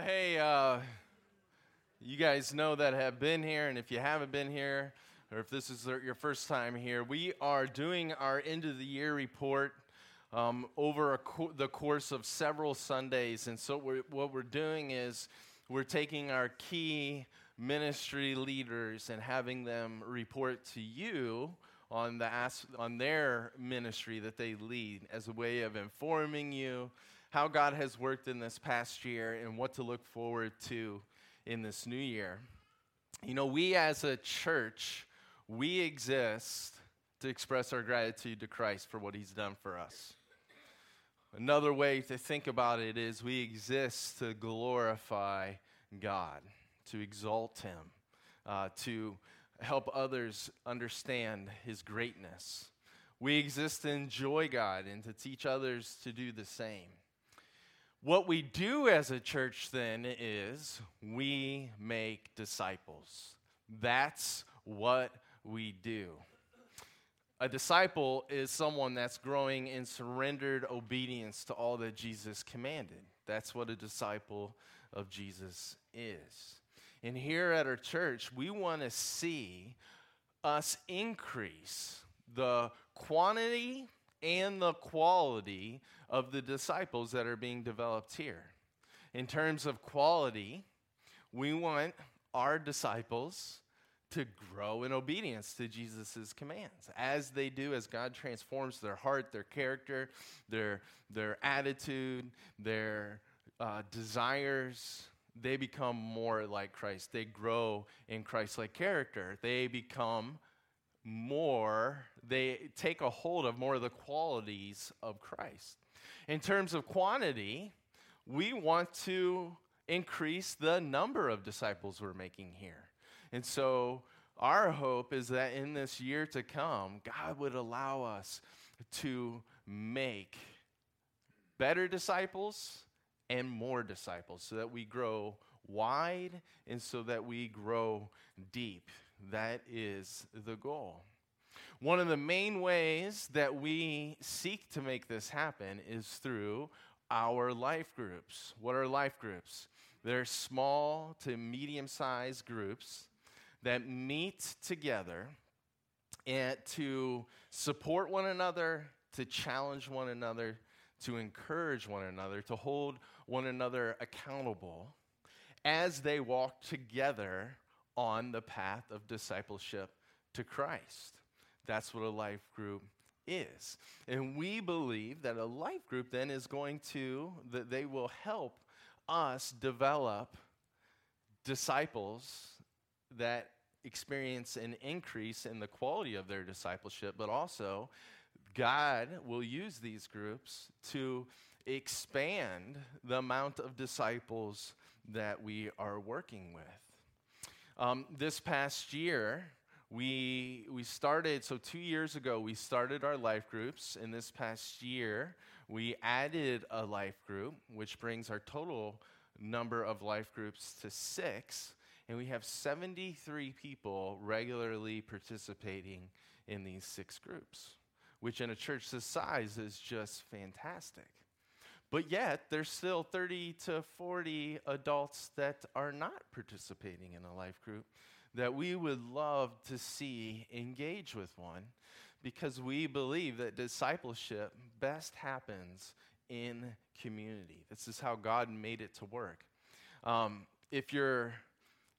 Well, hey, uh, you guys know that have been here, and if you haven't been here, or if this is your first time here, we are doing our end of the year report um, over co- the course of several Sundays. And so, we're, what we're doing is we're taking our key ministry leaders and having them report to you on, the on their ministry that they lead as a way of informing you how God has worked in this past year and what to look forward to in this new year. You know, we as a church, we exist to express our gratitude to Christ for what he's done for us. Another way to think about it is we exist to glorify God, to exalt him, uh, to help others understand his greatness. We exist to enjoy God and to teach others to do the same. What we do as a church then is we make disciples. That's what we do. A disciple is someone that's growing in surrendered obedience to all that Jesus commanded. That's what a disciple of Jesus is. And here at our church, we want to see us increase the quantity and the quality of the disciples that are being developed here. In terms of quality, we want our disciples to grow in obedience to Jesus' commands as they do, as God transforms their heart, their character, their, their attitude, their uh, desires. They become more like Christ. They grow in Christ like character. They become more, they take a hold of more of the qualities of Christ. In terms of quantity, we want to increase the number of disciples we're making here. And so, our hope is that in this year to come, God would allow us to make better disciples and more disciples so that we grow wide and so that we grow deep. That is the goal. One of the main ways that we seek to make this happen is through our life groups. What are life groups? They're small to medium sized groups that meet together and to support one another, to challenge one another, to encourage one another, to hold one another accountable as they walk together on the path of discipleship to Christ. That's what a life group is. And we believe that a life group then is going to, that they will help us develop disciples that experience an increase in the quality of their discipleship, but also God will use these groups to expand the amount of disciples that we are working with. Um, this past year, we, we started, so two years ago, we started our life groups. In this past year, we added a life group, which brings our total number of life groups to six. And we have 73 people regularly participating in these six groups, which in a church this size is just fantastic. But yet, there's still 30 to 40 adults that are not participating in a life group that we would love to see engage with one because we believe that discipleship best happens in community. This is how God made it to work. Um, if you're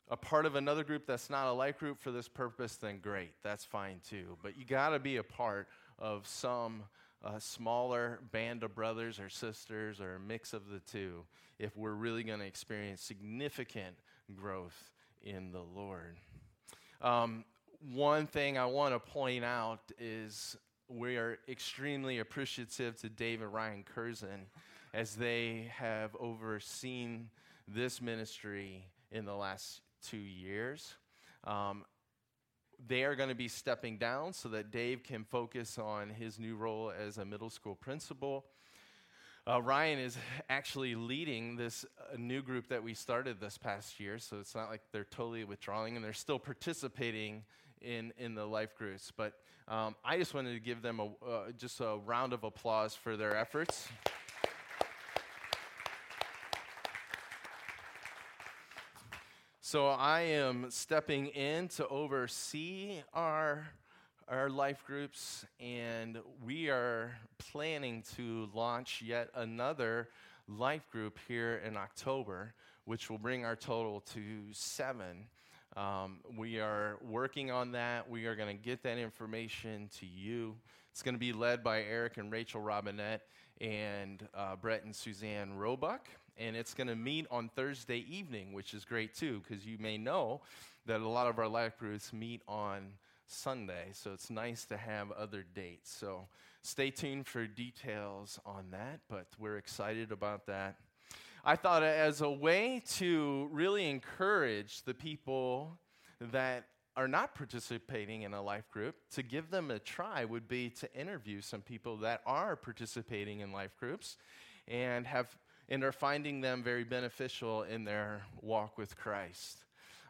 a part of another group that's not a life group for this purpose, then great, that's fine too. But you got to be a part of some a smaller band of brothers or sisters or a mix of the two if we're really going to experience significant growth in the Lord. Um, one thing I want to point out is we are extremely appreciative to Dave and Ryan Curzon as they have overseen this ministry in the last two years. Um, they are going to be stepping down so that Dave can focus on his new role as a middle school principal. Uh, Ryan is actually leading this uh, new group that we started this past year, so it's not like they're totally withdrawing and they're still participating in, in the life groups. But um, I just wanted to give them a, uh, just a round of applause for their efforts. So I am stepping in to oversee our our life groups, and we are planning to launch yet another life group here in October, which will bring our total to seven. Um, we are working on that. We are going to get that information to you. It's going to be led by Eric and Rachel Robinette and uh, Brett and Suzanne Roebuck. And it's going to meet on Thursday evening, which is great too, because you may know that a lot of our life groups meet on Sunday, so it's nice to have other dates. So stay tuned for details on that, but we're excited about that. I thought as a way to really encourage the people that are not participating in a life group, to give them a try would be to interview some people that are participating in life groups and have and are finding them very beneficial in their walk with Christ.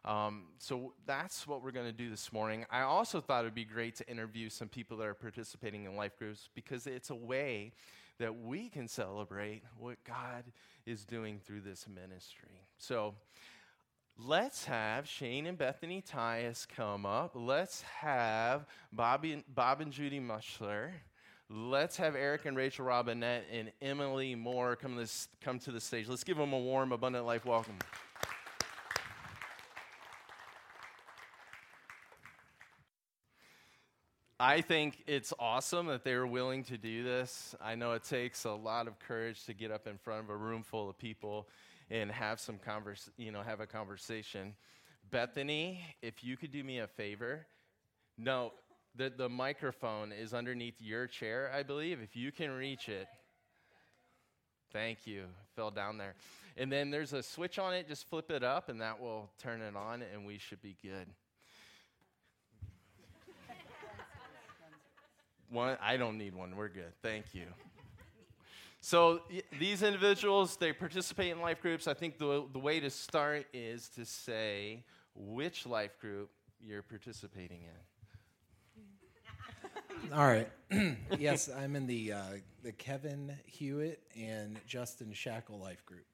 Um, so that's what we're going to do this morning. I also thought it would be great to interview some people that are participating in life groups because it's a way that we can celebrate what God is doing through this ministry. So let's have Shane and Bethany Tyus come up. Let's have Bobby, Bob and Judy Mushler. Let's have Eric and Rachel Robinette and Emily Moore come, this, come to the stage. Let's give them a warm, abundant life welcome. I think it's awesome that they're willing to do this. I know it takes a lot of courage to get up in front of a room full of people and have some converse, you know, have a conversation. Bethany, if you could do me a favor, no, the, the microphone is underneath your chair, I believe. If you can reach it, thank you. fell down there. And then there's a switch on it, just flip it up, and that will turn it on, and we should be good. One, I don't need one. We're good. Thank you. So these individuals, they participate in life groups. I think the, the way to start is to say which life group you're participating in. All right. yes, I'm in the uh, the Kevin Hewitt and Justin Shackle life group.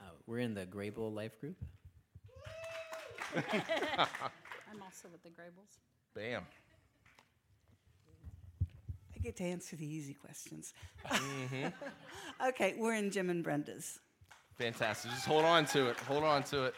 Uh, we're in the Grable life group. I'm also with the Grables. Bam. Get to answer the easy questions. Mm-hmm. okay, we're in Jim and Brenda's. Fantastic. Just hold on to it. Hold on to it.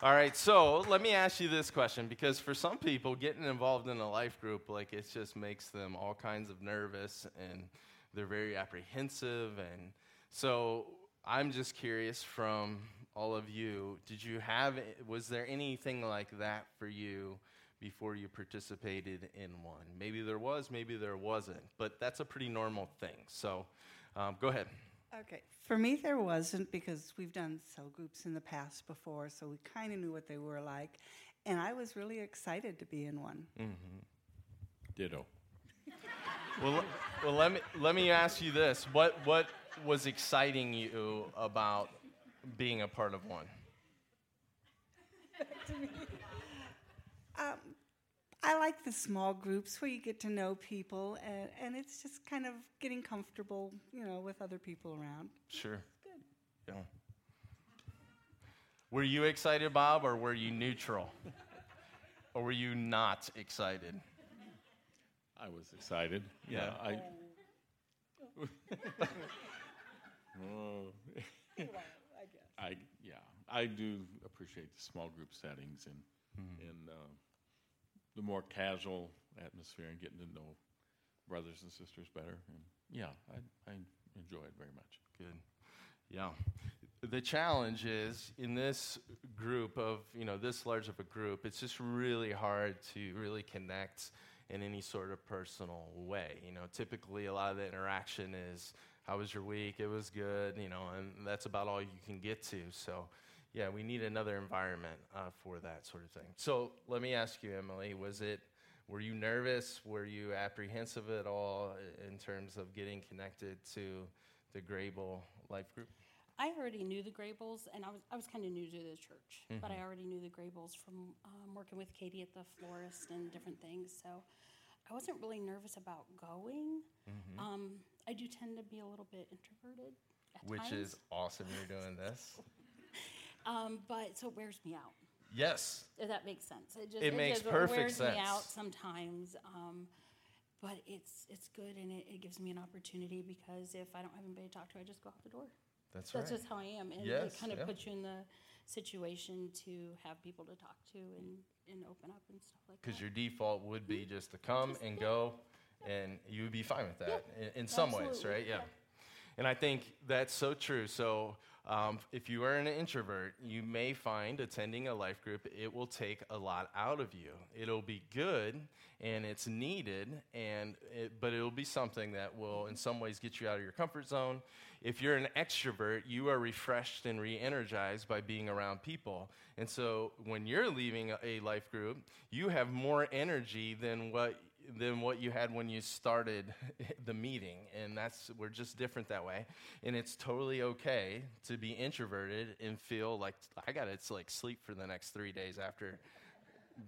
All right, so let me ask you this question because for some people, getting involved in a life group, like it just makes them all kinds of nervous and they're very apprehensive. And so I'm just curious from all of you, did you have, was there anything like that for you before you participated in one? Maybe there was, maybe there wasn't, but that's a pretty normal thing. So um, go ahead. Okay, for me, there wasn't because we've done cell groups in the past before, so we kind of knew what they were like. And I was really excited to be in one. Ditto. Well, well, let me let me ask you this: what what was exciting you about being a part of one? Um, I like the small groups where you get to know people, and, and it's just kind of getting comfortable, you know, with other people around. Sure. Yeah. Were you excited, Bob, or were you neutral? or were you not excited? I was excited. Yeah. I. Oh. I yeah. I do appreciate the small group settings and and uh, the more casual atmosphere and getting to know brothers and sisters better. And yeah, I I enjoy it very much. Good. Yeah. The challenge is in this group of, you know, this large of a group, it's just really hard to really connect in any sort of personal way. You know, typically a lot of the interaction is, how was your week? It was good, you know, and that's about all you can get to. So, yeah, we need another environment uh, for that sort of thing. So, let me ask you, Emily, was it, were you nervous? Were you apprehensive at all in terms of getting connected to the Grable Life Group? I already knew the Grables, and I was I was kind of new to the church, but I already knew the Grables from um, working with Katie at the florist and different things. So I wasn't really nervous about going. Um, I do tend to be a little bit introverted at which times. is awesome. You're doing this. Um, but so it wears me out. Yes. If that makes sense. It just It makes just perfect wears sense. me out sometimes. Um, but it's it's good and it, it gives me an opportunity because if I don't have anybody to talk to, I just go out the door. That's That's right. just how I am, and Yes, it kind of yeah. puts you in the situation to have people to talk to and, and open up and stuff like that. Because your default would be just to come Just- and yeah. go, and you would be fine with that in, in some ways, right? Yeah. yeah. And I think that's so true. So, um, if you are an introvert, you may find attending a life group, it will take a lot out of you. It'll be good and it's needed, and it, but it'll be something that will, in some ways, get you out of your comfort zone. If you're an extrovert, you are refreshed and re energized by being around people. And so, when you're leaving a, a life group, you have more energy than what than what you had when you started the meeting and that's we're just different that way. And it's totally okay to be introverted and feel like i gotta it's like sleep for the next three days after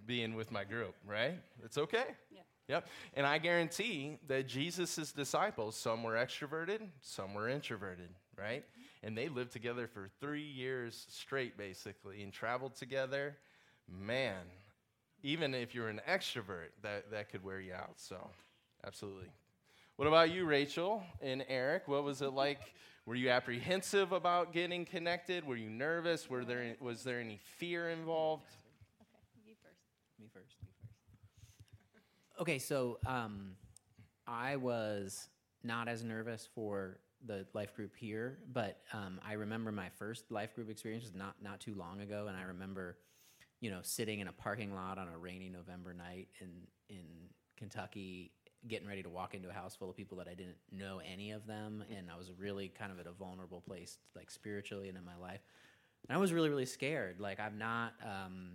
being with my group right? It's okay. Yeah. yep. And i guarantee that jesus' disciples some were extroverted some were introverted right? And they lived together for three years straight basically and traveled together. Man even if you're an extrovert, that, that could wear you out. So, absolutely. What about you, Rachel and Eric? What was it like? Were you apprehensive about getting connected? Were you nervous? Were there was there any fear involved? Okay. you first. Me first. Me first. Okay, so um, I was not as nervous for the life group here, but um, I remember my first life group experience was not not too long ago, and I remember, you know, sitting in a parking lot on a rainy November night in in Kentucky, getting ready to walk into a house full of people that I didn't know any of them, and I was really kind of at a vulnerable place, like spiritually and in my life. And I was really, really scared. Like I'm not um,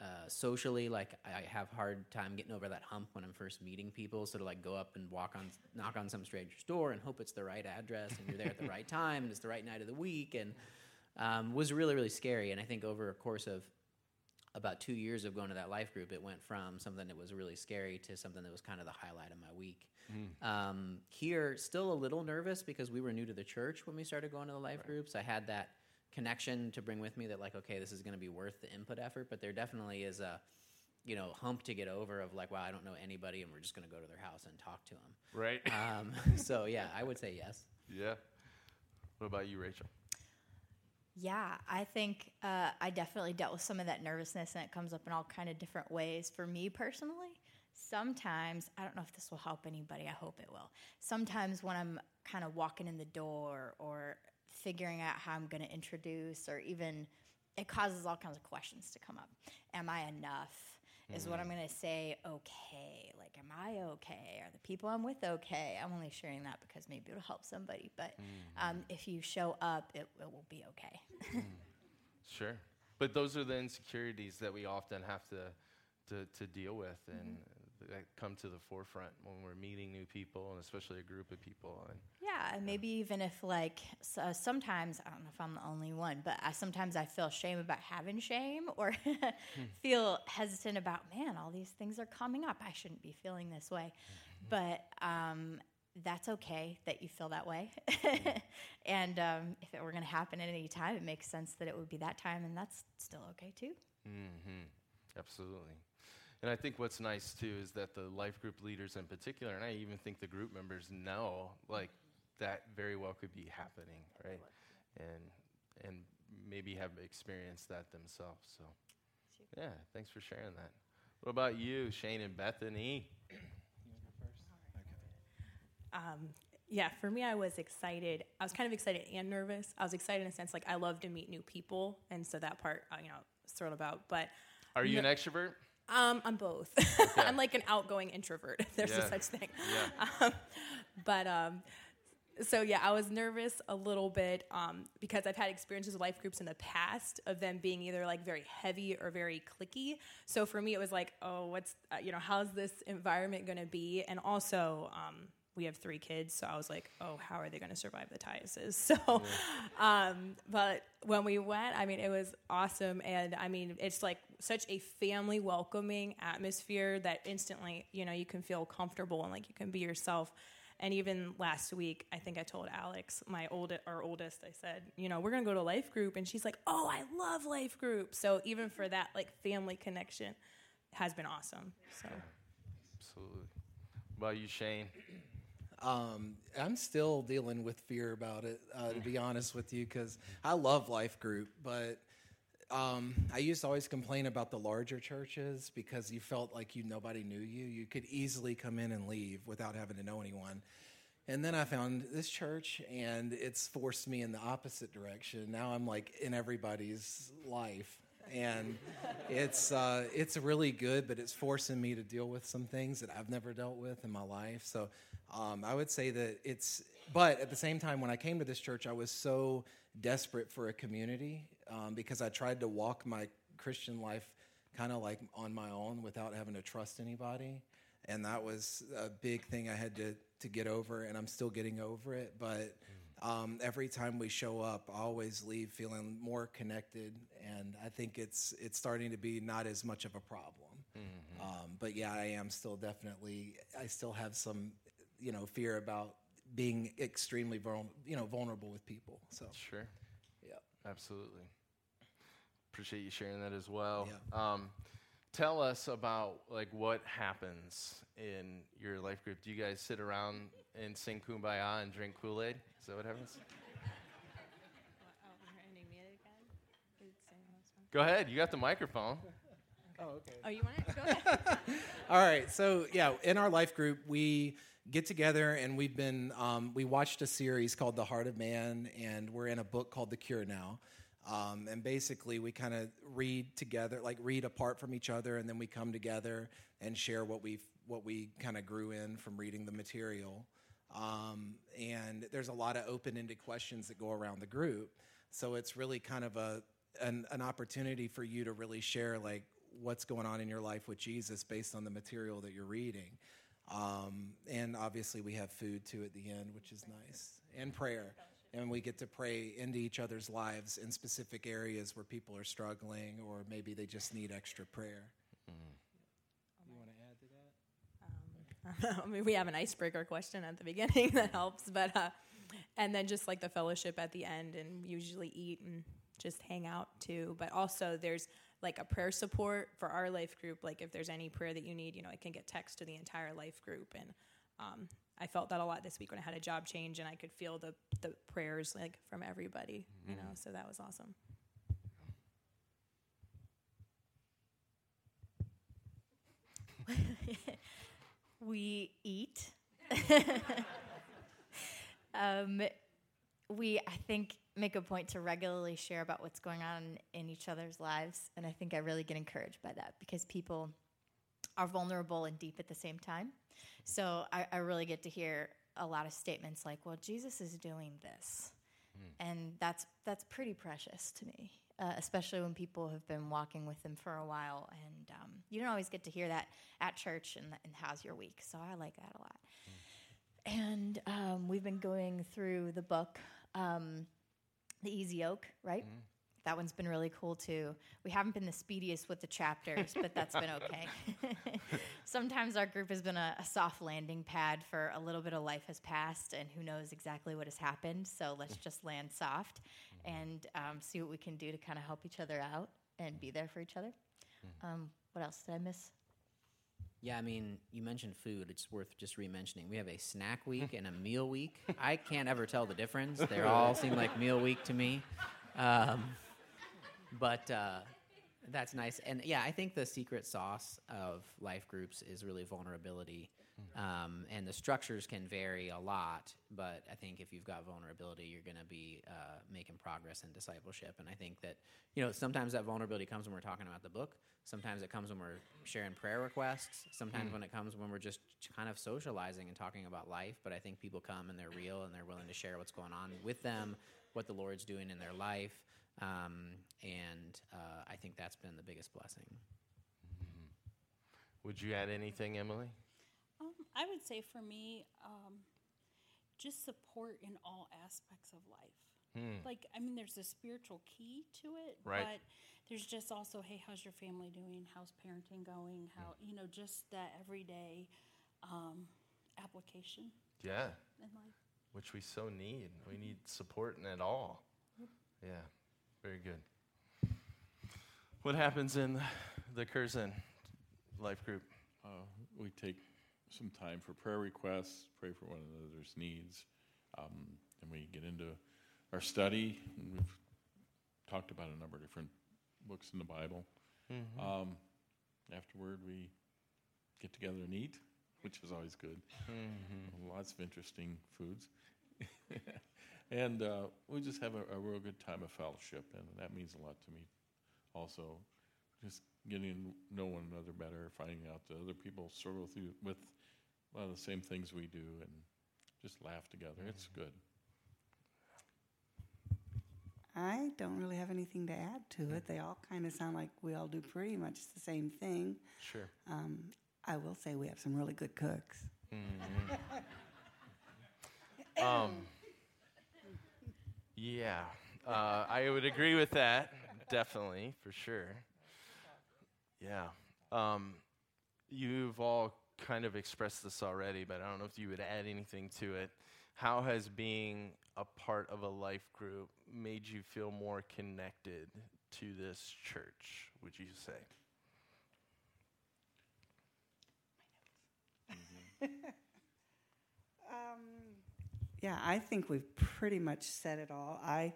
uh, socially, like I have hard time getting over that hump when I'm first meeting people. So to like go up and walk on, knock on some stranger's door and hope it's the right address and you're there at the right time and it's the right night of the week and um, was really, really scary. And I think over a course of about two years of going to that life group, it went from something that was really scary to something that was kind of the highlight of my week. Um, here, still a little nervous because we were new to the church when we started going to the life groups. I had that connection to bring with me that like, okay, this is going to be worth the input effort. But there definitely is a you know hump to get over of like, wow, I don't know anybody, and we're just going to go to their house and talk to them. Right. Um, so yeah, I would say yes. yeah. What about you, Rachel? Yeah, I think uh, I definitely dealt with some of that nervousness, and it comes up in all kind of different ways. For me personally, sometimes I don't know if this will help anybody. I hope it will. Sometimes when I'm kind of walking in the door or figuring out how I'm going to introduce, or even it causes all kinds of questions to come up. Am I enough? Is what I'm going to say okay? Am I okay? Are the people I'm with okay? I'm only sharing that because maybe it'll help somebody. But mm. um, if you show up, it, it will be okay. Mm. Sure. But those are the insecurities that we often have to to, to deal with and mm-hmm. That come to the forefront when we're meeting new people and especially a group of people. And Yeah, and maybe even if like s- uh, sometimes I don't know if I'm the only one, but I, sometimes I feel shame about having shame or feel hesitant about man, all these things are coming up. I shouldn't be feeling this way, but um, that's okay that you feel that way. and um, if it were going to happen at any time, it makes sense that it would be that time, and that's still okay too. hmm Absolutely. And I think what's nice too is that the life group leaders in particular, and I even think the group members know, like that very well could be happening, right? And and maybe have experienced that themselves. So, yeah, thanks for sharing that. What about you, Shane and Bethany? Um, yeah, for me, I was excited. I was kind of excited and nervous. I was excited in a sense like I love to meet new people, and so that part, uh, you know, thrilled about. But Are you an extrovert? Um, I'm both. I'm like an outgoing introvert. If there's Yeah. a such thing. Yeah. Um, but um, so yeah, I was nervous a little bit um, because I've had experiences with life groups in the past of them being either like very heavy or very clicky. So for me, it was like, oh, what's uh, you know, how's this environment going to be? And also, um, we have three kids, so I was like, oh, how are they going to survive the Tyuses? So, um, but when we went, I mean, it was awesome, and I mean, it's like such a family welcoming atmosphere that instantly, you know, you can feel comfortable and like you can be yourself. And even last week, I think I told Alex, my old our oldest, I said, you know, we're gonna go to life group, and she's like, oh, I love life group. So even for that like family connection, has been awesome. So Absolutely. What about you, Shane? Um, I'm still dealing with fear about it, uh, to be honest with you, because I love life group, but um, I used to always complain about the larger churches because you felt like you nobody knew you. You could easily come in and leave without having to know anyone. And then I found this church, and it's forced me in the opposite direction. Now I'm like in everybody's life, and it's uh, it's really good, but it's forcing me to deal with some things that I've never dealt with in my life. So um, I would say that it's. But at the same time, when I came to this church, I was so desperate for a community um, because I tried to walk my Christian life kind of like on my own without having to trust anybody. And that was a big thing I had to, to get over, and I'm still getting over it. But um, every time we show up, I always leave feeling more connected, and I think it's it's starting to be not as much of a problem. Um, but yeah, I am still definitely. I still have some, you know, fear about being extremely vulnerable, you know, vulnerable with people. So Sure. yeah. Absolutely. Appreciate you sharing that as well. Yeah. Um, tell us about like what happens in your life group. Do you guys sit around and sing kumbaya and drink Kool Aid? Is that what happens? Go ahead. You got the microphone. Oh, okay. Oh, you want to go ahead? All right. So yeah, in our life group, we get together and we've been um, we watched a series called The Heart of Man, and we're in a book called The Cure now. Um, and basically, we kind of read together, like read apart from each other, and then we come together and share what we what we kind of grew in from reading the material. Um, and there's a lot of open-ended questions that go around the group, so it's really kind of a an, an opportunity for you to really share like what's going on in your life with Jesus based on the material that you're reading. Um, and obviously, we have food too at the end, which is nice, and prayer. And we get to pray into each other's lives in specific areas where people are struggling or maybe they just need extra prayer. You want to add to that? I mean, we have an icebreaker question at the beginning that helps, but uh, and then just like the fellowship at the end, and usually eat and just hang out too. But also, there's like a prayer support for our life group. Like if there's any prayer that you need, you know, I can get text to the entire life group, and um, I felt that a lot this week when I had a job change, and I could feel the the prayers like from everybody, you know. So that was awesome. we eat. um, we, I think, make a point to regularly share about what's going on in each other's lives. And I think I really get encouraged by that because people are vulnerable and deep at the same time. So I, I really get to hear a lot of statements like, well, Jesus is doing this. And that's, that's pretty precious to me, uh, especially when people have been walking with him for a while. And um, you don't always get to hear that at church and, and how's your week. So I like that a lot. And um, we've been going through the book, um, The Easy Yoke, right? That one's been really cool too. We haven't been the speediest with the chapters, but that's been okay. Sometimes our group has been a, a soft landing pad for a little bit of life has passed, and who knows exactly what has happened. So let's just land soft and um, see what we can do to kind of help each other out and be there for each other. Um, what else did I miss? Yeah, I mean, you mentioned food. It's worth just re-mentioning. We have a snack week and a meal week. I can't ever tell the difference. They all seem like meal week to me. Um, but uh, that's nice. And yeah, I think the secret sauce of life groups is really vulnerability. Um, and the structures can vary a lot, but I think if you've got vulnerability, you're going to be uh, making progress in discipleship. And I think that, you know, sometimes that vulnerability comes when we're talking about the book. Sometimes it comes when we're sharing prayer requests. Sometimes when it comes when we're just kind of socializing and talking about life. But I think people come and they're real and they're willing to share what's going on with them, what the Lord's doing in their life. Um, and uh, I think that's been the biggest blessing. Would you add anything, Emily? Um, I would say for me, um, just support in all aspects of life. Like, I mean, there's a spiritual key to it, Right. but there's just also, hey, how's your family doing? How's parenting going? How, you know, just that everyday um, application Yeah, in life. which we so need. We need support in it all. Yeah, very good. What happens in the Curzon life group? Uh, we take some time for prayer requests, pray for one another's needs, um, and we get into our study. And we've talked about a number of different books in the Bible. Um, afterward, we get together and eat, which is always good. Lots of interesting foods. and uh, we just have a, a real good time of fellowship, and that means a lot to me also. Just getting to know one another better, finding out that other people struggle through with a lot of the same things we do, and just laugh together. It's good. I don't really have anything to add to it. They all kind of sound like we all do pretty much the same thing. Sure. Um, I will say we have some really good cooks. Um, yeah, uh, I would agree with that. Definitely, for sure. Yeah. Um, you've all kind of expressed this already, but I don't know if you would add anything to it. How has being a part of a life group made you feel more connected to this church, would you say? Yeah, I think we've pretty much said it all. I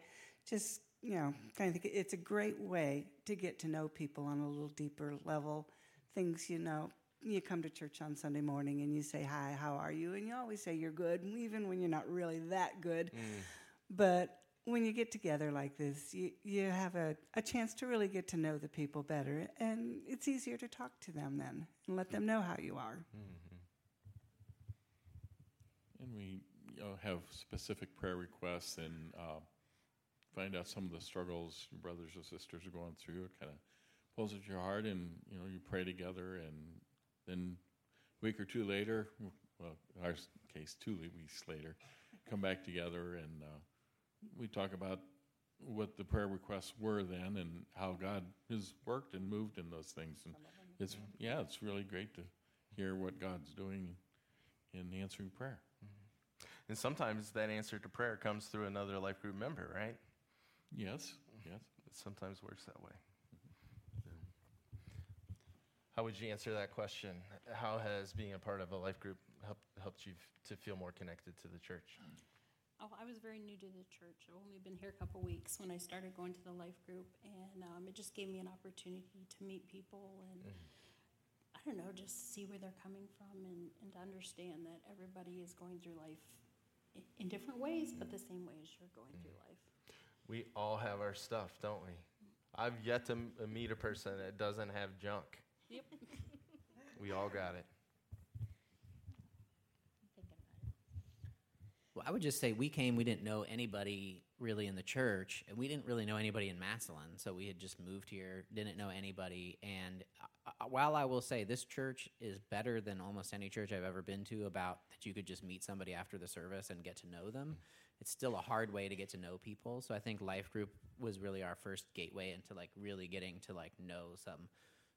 just, you know, kind of think it's a great way to get to know people on a little deeper level. Things, you know, you come to church on Sunday morning and you say, Hi, how are you? And you always say you're good, even when you're not really that good. Mm. But when you get together like this, you, you have a, a chance to really get to know the people better. And it's easier to talk to them then and let them know how you are. Mm-hmm. And we you know, have specific prayer requests and uh, find out some of the struggles your brothers or sisters are going through. It kind of pulls at your heart, and you know you pray together, and then a week or two later, well, in our case, two weeks later, come back together and uh, we talk about what the prayer requests were then and how God has worked and moved in those things. And it's yeah, it's really great to hear what God's doing in answering prayer. And sometimes that answer to prayer comes through another life group member, right? Yes, yes. It sometimes works that way. How would you answer that question? How has being a part of a life group helped helped you f- to feel more connected to the church? Oh, I was very new to the church. I've only been here a couple weeks when I started going to the life group, and um, it just gave me an opportunity to meet people and I don't know, just see where they're coming from and, and to understand that everybody is going through life in, different ways, but the same way as you're going through life. We all have our stuff, don't we? I've yet to meet a person that doesn't have junk. Yep. We all got it. I would just say we came, we didn't know anybody really in the church, and we didn't really know anybody in Massillon. So we had just moved here, didn't know anybody. And uh, while I will say this church is better than almost any church I've ever been to about that you could just meet somebody after the service and get to know them, it's still a hard way to get to know people. So I think life group was really our first gateway into like really getting to like know some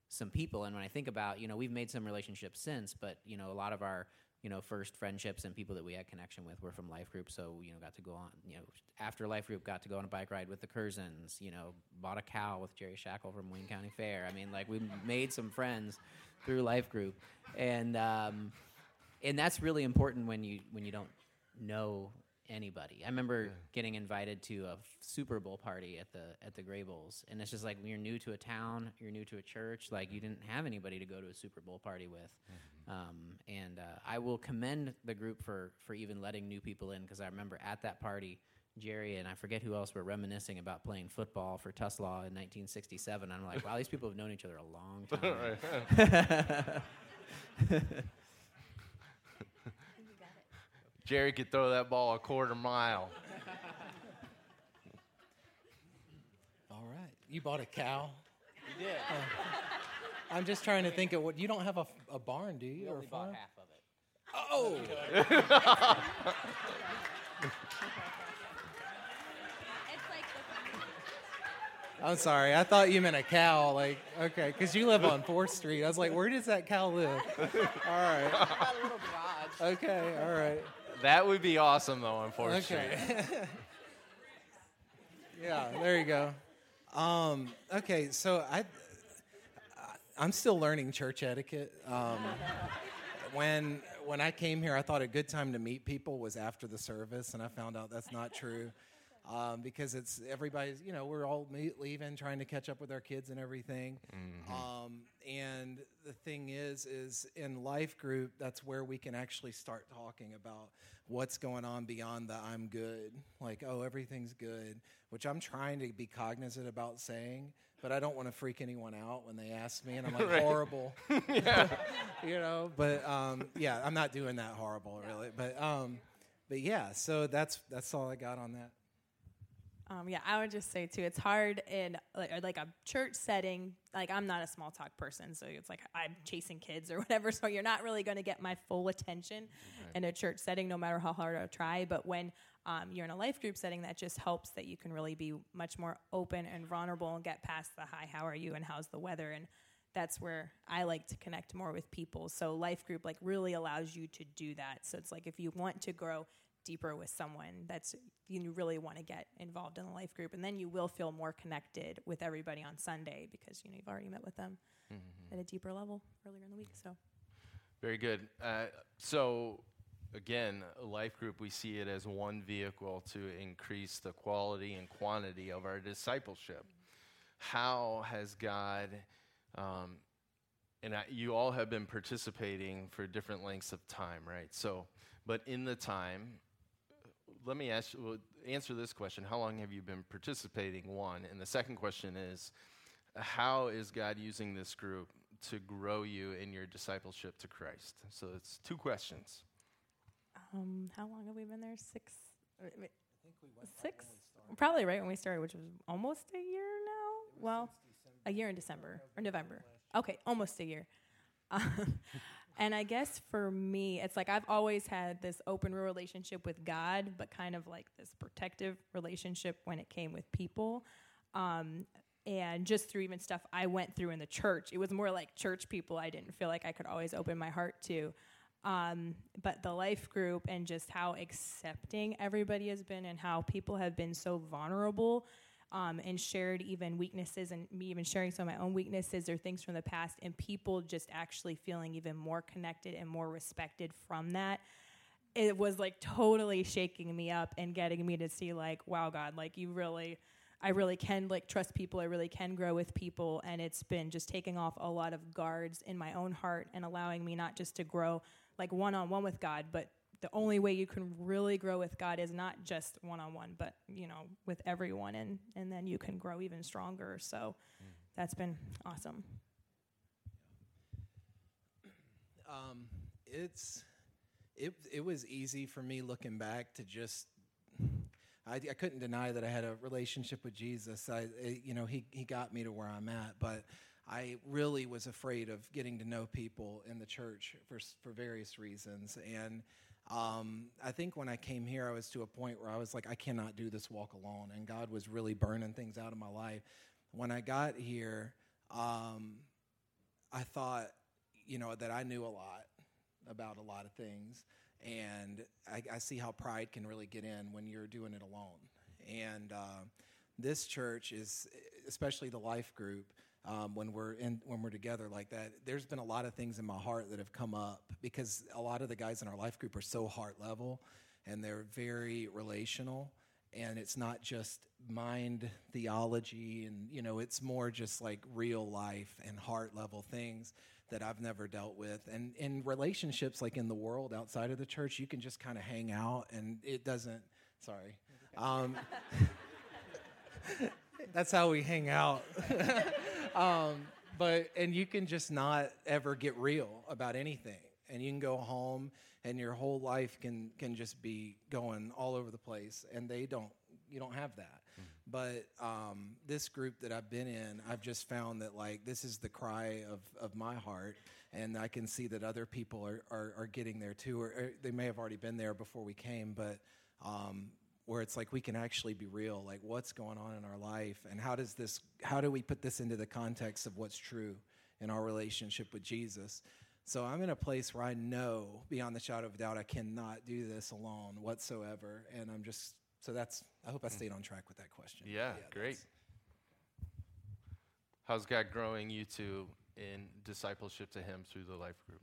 some people and when i think about you know we've made some relationships since but you know a lot of our you know first friendships and people that we had connection with were from life group. So you know got to go on you know after life group got to go on a bike ride with the curzons you know bought a cow with jerry shackle from wayne county fair. I mean like we made some friends through life group. And um, and that's really important when you when you don't know anybody. I remember getting invited to a Super Bowl party at the at the Grables, and it's just like when you're new to a town, you're new to a church, like you didn't have anybody to go to a Super Bowl party with. Um, and uh, I will commend the group for for even letting new people in because I remember at that party. Jerry and I forget who else were reminiscing about playing football for Tuslaw in 1967. I'm like, wow, these people have known each other a long time. Jerry could throw that ball a quarter mile. All right. You bought a cow? He did. I'm just trying to think of what. You don't have a, a barn, do you? We or only a bought farm? half of it. Oh! It's like the I'm sorry. I thought you meant a cow. Like, okay, because you live on 4th Street. I was like, where does that cow live? all right. Got a little garage. Okay, all right. That would be awesome, though. Unfortunately. Okay. yeah, there you go. Um, okay, so I, I'm still learning church etiquette. Um, when when I came here, I thought a good time to meet people was after the service, and I found out that's not true. Um, because it's everybody's, you know, we're all leaving, trying to catch up with our kids and everything. Mm-hmm. Um, and the thing is, is in life group, that's where we can actually start talking about what's going on beyond the I'm good. Like, oh, everything's good, which I'm trying to be cognizant about saying, but I don't want to freak anyone out when they ask me, and I'm like, right. horrible. you know, but um, yeah, I'm not doing that horrible, really. But, um, but yeah, so that's, that's all I got on that. Um, yeah, I would just say too, it's hard in like, like, a church setting. Like I'm not a small talk person, so it's like I'm chasing kids or whatever. So you're not really going to get my full attention right. in a church setting, no matter how hard I try. But when um, you're in a life group setting, that just helps that you can really be much more open and vulnerable and get past the hi, how are you, and how's the weather, and that's where I like to connect more with people. So life group like really allows you to do that. So it's like if you want to grow deeper with someone that's you really want to get involved in the life group and then you will feel more connected with everybody on sunday because you know you've already met with them mm-hmm. at a deeper level earlier in the week so. Very good. Uh, so again life group we see it as one vehicle to increase the quality and quantity of our discipleship. How has god um, and I, you all have been participating for different lengths of time right? So but in the time let me ask, well, answer this question. How long have you been participating? One. And the second question is, how is God using this group to grow you in your discipleship to Christ? So it's two questions. Um, how long have we been there? Six. I think we went six. Probably right when we started, which was almost a year now. Well, a year in December or November. Okay, almost a year. And I guess for me, it's like I've always had this open relationship with God, but kind of like this protective relationship when it came with people. Um, and just through even stuff I went through in the church, it was more like church people I didn't feel like I could always open my heart to. Um, but the life group and just how accepting everybody has been and how people have been so vulnerable um, and shared even weaknesses and me even sharing some of my own weaknesses or things from the past and people just actually feeling even more connected and more respected from that it was like totally shaking me up and getting me to see like wow god like you really i really can like trust people. I really can grow with people. And it's been just taking off a lot of guards in my own heart and allowing me not just to grow like one-on-one with god but the only way you can really grow with God is not just one on one, but you know, with everyone, and and then you can grow even stronger. So mm. that's been awesome. Um, it's it it was easy for me looking back to just. I, I couldn't deny that I had a relationship with Jesus. I, it, you know, he he got me to where I'm at, but I really was afraid of getting to know people in the church for for various reasons, and um, I think when I came here, I was to a point where I was like, I cannot do this walk alone. And God was really burning things out of my life. When I got here, um, I thought, you know, that I knew a lot about a lot of things. And I, I see how pride can really get in when you're doing it alone. And uh, this church is, especially the life group, um, when we're in when we're together like that. There's been a lot of things in my heart that have come up because a lot of the guys in our life group are so heart level and they're very relational. And it's not just mind theology and you know it's more just like real life and heart level things that I've never dealt with. And in relationships like in the world outside of the church you can just kind of hang out and it doesn't sorry. Um, that's how we hang out um, but and you can just not ever get real about anything, and you can go home and your whole life can can just be going all over the place, and they don't. You don't have that. Mm-hmm. But um, this group that I've been in, I've just found that like this is the cry of of my heart, and I can see that other people are are, are getting there too, or, or, they may have already been there before we came, but. Um, where it's like we can actually be real like what's going on in our life and how does this how do we put this into the context of what's true in our relationship with jesus So I'm in a place where I know beyond the shadow of doubt I cannot do this alone whatsoever. And I'm just, so that's, I hope I hmm. stayed on track with that question. Yeah, great. How's God growing you two in discipleship to Him through the life group?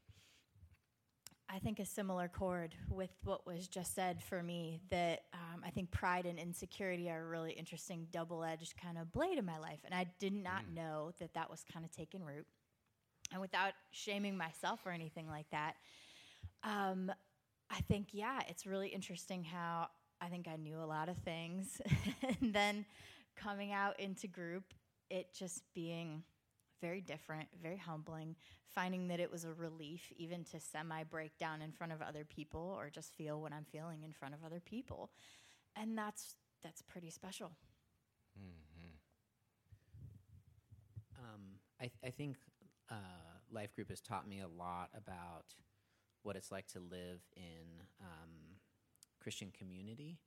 I think a similar chord with what was just said for me that um, I think pride and insecurity are a really interesting double edged kind of blade in my life. And I did not mm. know that that was kind of taking root. And without shaming myself or anything like that, um, I think, yeah, it's really interesting how I think I knew a lot of things. and then coming out into group, it just being very different, very humbling, finding that it was a relief even to semi break down in front of other people or just feel what I'm feeling in front of other people. And that's that's pretty special. Mm-hmm. Um, I, th- I think uh, life group has taught me a lot about what it's like to live in um, Christian community.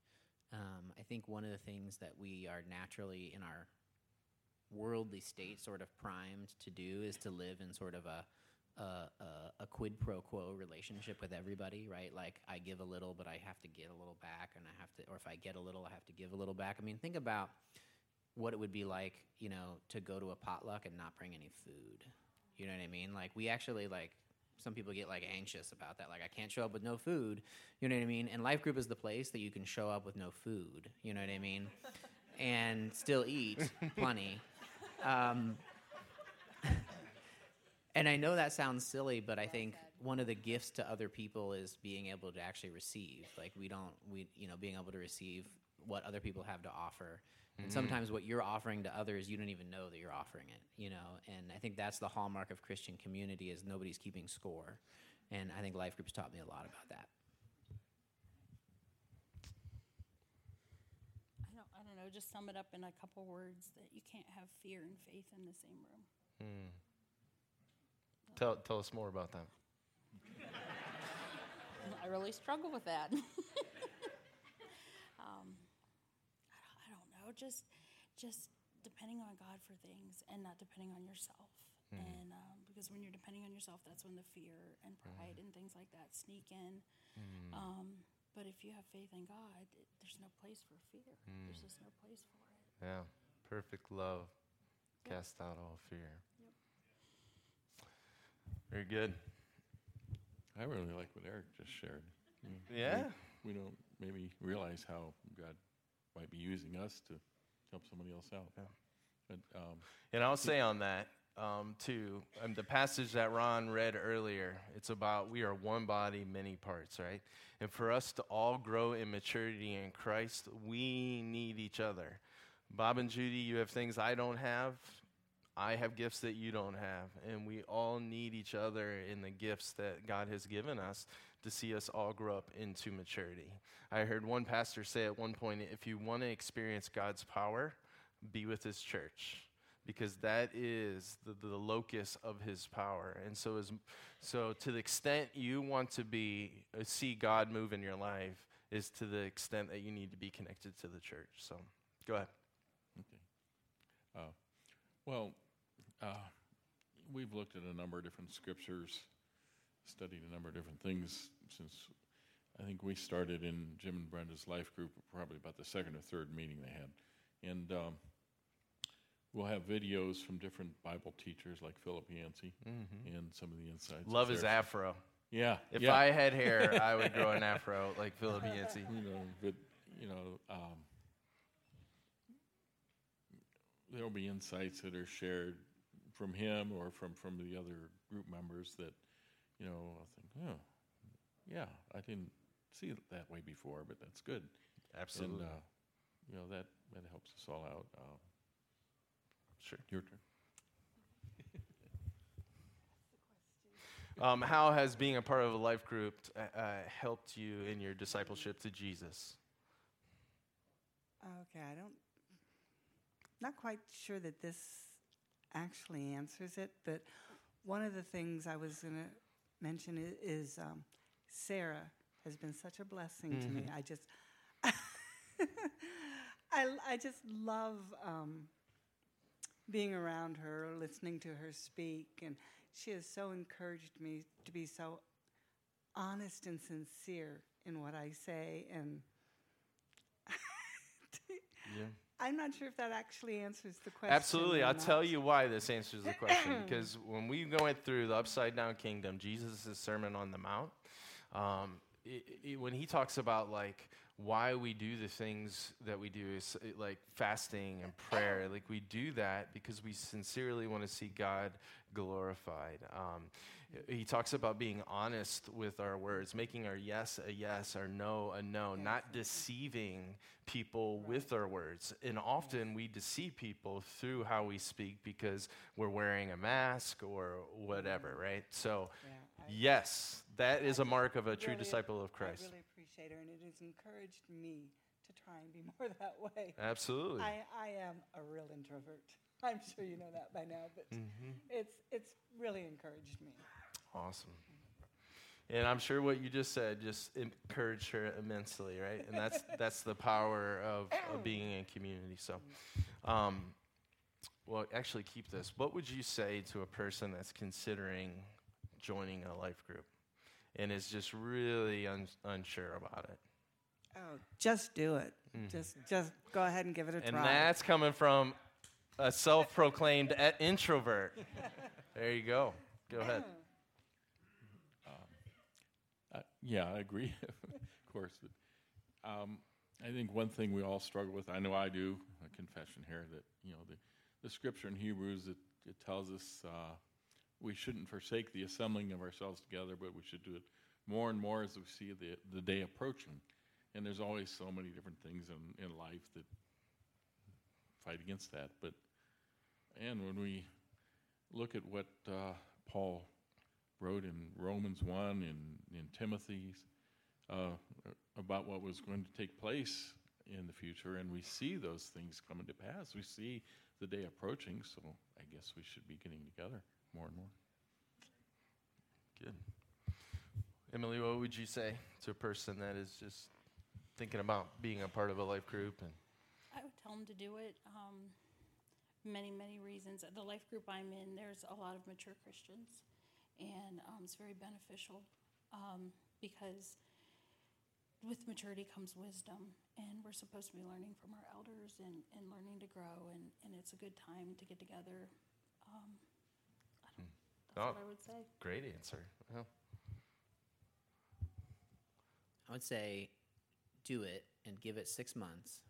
Um, I think one of the things that we are naturally in our worldly state sort of primed to do is to live in sort of a a, a, a, quid pro quo relationship with everybody, right? Like I give a little, but I have to get a little back, and I have to, or if I get a little, I have to give a little back. I mean, think about what it would be like, you know, to go to a potluck and not bring any food. You know what I mean? Like we actually like some people get like anxious about that. Like I can't show up with no food. You know what I mean? And life group is the place that you can show up with no food. You know what I mean? and still eat plenty. Um, and I know that sounds silly, but I think one of the gifts to other people is being able to actually receive. Like we don't, we you know, being able to receive what other people have to offer. And mm-hmm. sometimes what you're offering to others, you don't even know that you're offering it, you know. And I think that's the hallmark of Christian community is nobody's keeping score. And I think life groups taught me a lot about that. Know, just sum it up in a couple words that you can't have fear and faith in the same room. Mm. Tell, tell us more about that. I really struggle with that. um, I, don't, know, just just depending on God for things and not depending on yourself. Mm. And um, because when you're depending on yourself, that's when the fear and pride mm. and things like that sneak in. Mm. Um, but if you have faith in God, it, there's no place for fear. Mm. There's just no place for it. Yeah. Perfect love yep. cast out all fear. Yep. Very good. I really like what Eric just shared. yeah. We, we, don't maybe realize how God might be using us to help somebody else out. Yeah. But, um, and I'll say on that, um, to um, the passage that Ron read earlier. It's about we are one body, many parts, right? And for us to all grow in maturity in Christ, we need each other. Bob and Judy, you have things I don't have. I have gifts that you don't have. And we all need each other in the gifts that God has given us to see us all grow up into maturity. I heard one pastor say at one point if you want to experience God's power, be with his church because that is the, the locus of his power. And so, as, so to the extent you want to be uh, see God move in your life, is to the extent that you need to be connected to the church. So, go ahead. Okay. Uh, well, uh, we've looked at a number of different scriptures, studied a number of different things since I think we started in Jim and Brenda's life group, probably about the second or third meeting they had, and. Um, We'll have videos from different Bible teachers like Philip Yancey mm-hmm. and some of the insights. Love his afro. Yeah. If yeah. I had hair, I would grow an afro like Philip Yancey. You know, but you know, um, there'll be insights that are shared from him or from from the other group members that you know I think, oh, yeah, I didn't see it that way before, but that's good. Absolutely. And, uh, you know that that helps us all out. Uh, Sure. Your turn. um, how has being a part of a life group uh, uh, helped you in your discipleship to Jesus? Okay, I don't, not quite sure that this actually answers it, but one of the things I was going to mention is, is um, Sarah has been such a blessing mm-hmm. to me. Mm-hmm. I just, I, I just love um, being around her, listening to her speak, and she has so encouraged me to be so honest and sincere in what I say. And Yeah. I'm not sure if that actually answers the question. Absolutely. I'll not. tell you why this answers the question. because when we went through the upside down kingdom, Jesus' Sermon on the Mount, um, it, it, when he talks about like why we do the things that we do is uh, like fasting and prayer. Like we do that because we sincerely want to see god glorified. Um, he talks about being honest with our words making our yes a yes our no a no not deceiving people with our words. And often we deceive people through how we speak because we're wearing a mask or whatever right? So Yeah, yes that is a mark of a true really- disciple of christ. really her, and it has encouraged me to try and be more that way. absolutely I, I am a real introvert. I'm sure you know that by now, but it's it's really encouraged me. Awesome. And I'm sure what you just said just encouraged her immensely, right? And that's that's the power of, of being in community. So, um, well, actually, keep this. What would you say to a person that's considering joining a life group and is just really un- unsure about it? Oh, just do it. Just just go ahead and give it a And try. that's coming from a self-proclaimed introvert. There you go. Go ahead. Uh, yeah, I agree, of course. But, um, I think one thing we all struggle with, I know I do, a confession here, that, you know, the, the scripture in Hebrews, it, it tells us uh, we shouldn't forsake the assembling of ourselves together, but we should do it more and more as we see the, the day approaching. And there's always so many different things in, in life that fight against that. But, and when we look at what uh, Paul wrote in Romans 1 and in Timothy's uh, about what was going to take place in the future, and we see those things coming to pass. We see the day approaching, so I guess we should be getting together more and more. Good. Emily, what would you say to a person that is just thinking about being a part of a life group and I would tell them to do it. Um, many, many reasons. The life group I'm in, there's a lot of mature Christians, and um, it's very beneficial um, because with maturity comes wisdom, and we're supposed to be learning from our elders and, and learning to grow, and, and it's a good time to get together. Um, that's Oh. what I would say. great answer? Well, I would say do it and give it six months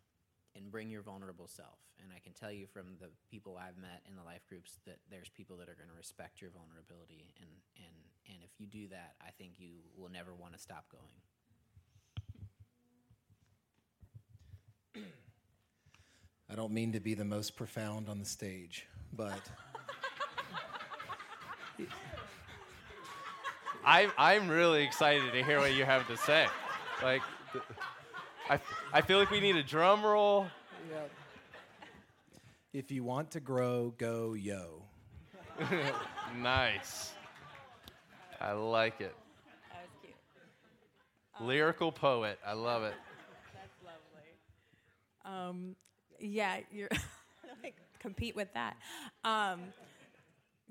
and bring your vulnerable self. And I can tell you from the people I've met in the life groups that there's people that are going to respect your vulnerability. And, and, and if you do that, I think you will never want to stop going. I don't mean to be the most profound on the stage, but I, I'm really excited to hear what you have to say. Like, I, I feel like we need a drum roll. if you want to grow, go yo. Nice. I like it. That was cute. Lyrical poet. I love it. That's lovely. Um, yeah, you're like compete with that. Um,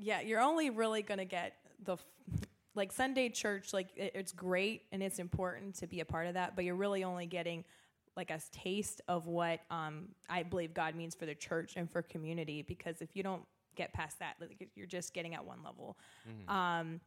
yeah, you're only really gonna get the f- like Sunday church. Like it, it's great and it's important to be a part of that, but you're really only getting like a taste of what um, I believe God means for the church and for community. Because if you don't get past that, like, you're just getting at one level. Um,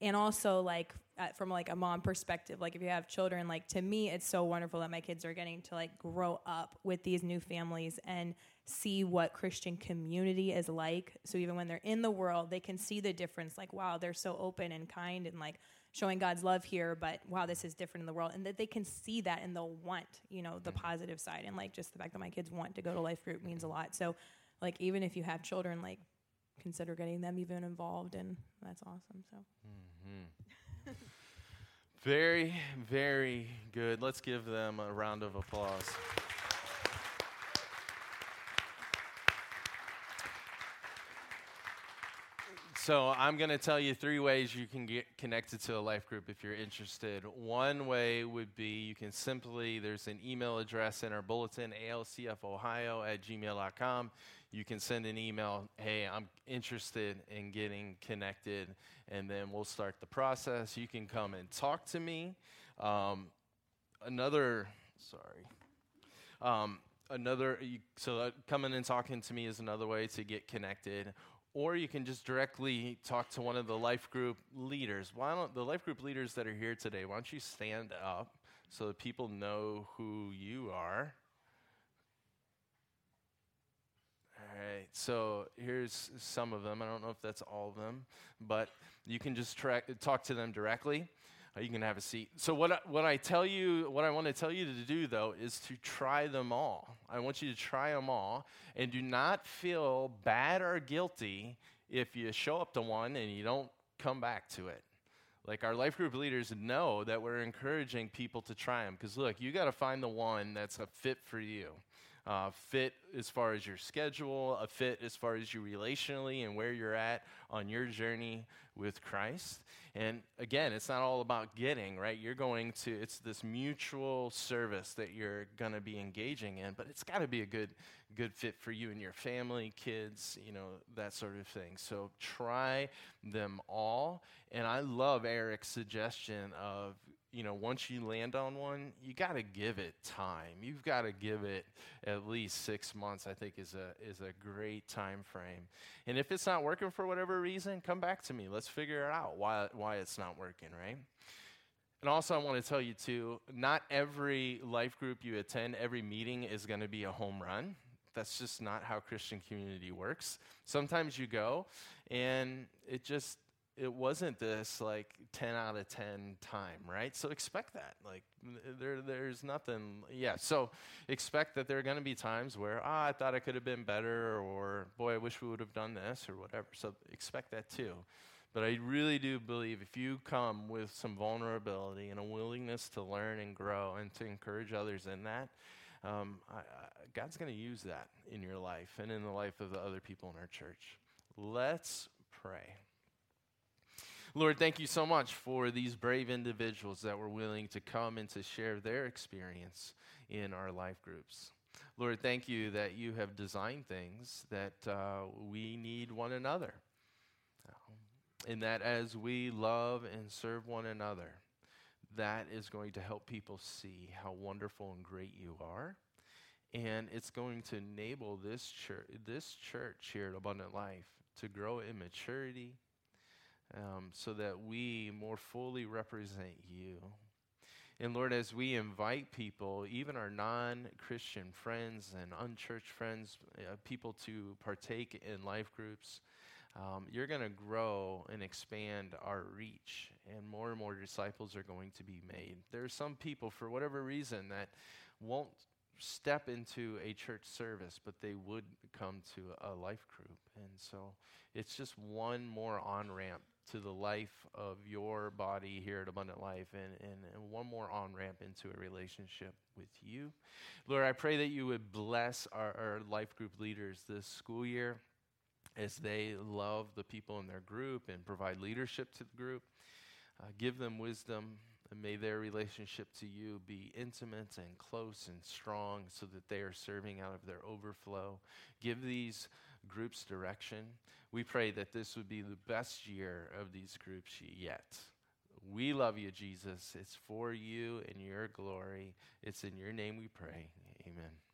and also like uh, from like a mom perspective like if you have children like to me it's so wonderful that my kids are getting to like grow up with these new families and see what christian community is like. So even when they're in the world they can see the difference like wow they're so open and kind and like showing god's love here but wow this is different in the world. And that they can see that and they'll want you know the positive side. And like just the fact that my kids want to go to life group means a lot. So like even if you have children like consider getting them even involved and that's awesome so mm-hmm. Very, very good. Let's give them a round of applause. So I'm going to tell you three ways you can get connected to a life group if you're interested. One way would be you can simply, there's an email address in our bulletin, alcfohio at gmail.com. You can send an email, hey, I'm interested in getting connected, and then we'll start the process. You can come and talk to me. Um, another, sorry. Um, another, so uh, coming and talking to me is another way to get connected or you can just directly talk to one of the life group leaders. Why don't the life group leaders that are here today, why don't you stand up so that people know who you are? All right, so here's some of them. I don't know if that's all of them, but you can just tra- talk to them directly. You can have a seat. So what I, what I tell you, what I want to tell you to do though, is to try them all. I want you to try them all, and do not feel bad or guilty if you show up to one and you don't come back to it. Like our life group leaders know that we're encouraging people to try them because look, you got to find the one that's a fit for you uh, fit as far as your schedule, a fit as far as you relationally and where you're at on your journey with Christ. And again, it's not all about getting, right? You're going to, it's this mutual service that you're going to be engaging in, but it's got to be a good, good fit for you and your family, kids, you know, that sort of thing. So try them all. And I love Eric's suggestion of you know, once you land on one, you got to give it time. You've got to give it at least six months. I think is a is a great time frame. And if it's not working for whatever reason, come back to me. Let's figure it out why why it's not working. Right. And also, I want to tell you too, not every life group you attend, every meeting is going to be a home run. That's just not how Christian community works. Sometimes you go, and it just it wasn't this like 10 out of 10 time, right? So expect that. Like there there's nothing yeah, so expect that there are going to be times where ah I thought I could have been better or boy I wish we would have done this or whatever. So expect that too. But I really do believe if you come with some vulnerability and a willingness to learn and grow and to encourage others in that, um, I, I, God's going to use that in your life and in the life of the other people in our church. Let's pray. Lord, thank you so much for these brave individuals that were willing to come and to share their experience in our life groups. Lord, thank you that you have designed things that uh, we need one another. and that as we love and serve one another, that is going to help people see how wonderful and great you are. And it's going to enable this church, this church here at Abundant Life to grow in maturity um, so that we more fully represent you. And Lord, as we invite people, even our non Christian friends and unchurched friends, uh, people to partake in life groups, um, you're going to grow and expand our reach, and more and more disciples are going to be made. There are some people, for whatever reason, that won't step into a church service, but they would come to a life group. And so it's just one more on ramp to the life of your body here at Abundant Life and, and, and one more on ramp into a relationship with you. Lord, I pray that you would bless our, our life group leaders this school year as they love the people in their group and provide leadership to the group. Uh, give them wisdom, and may their relationship to you be intimate and close and strong so that they are serving out of their overflow. Give these groups direction. We pray that this would be the best year of these groups yet. We love you, Jesus. It's for you and your glory. It's in your name we pray. Amen.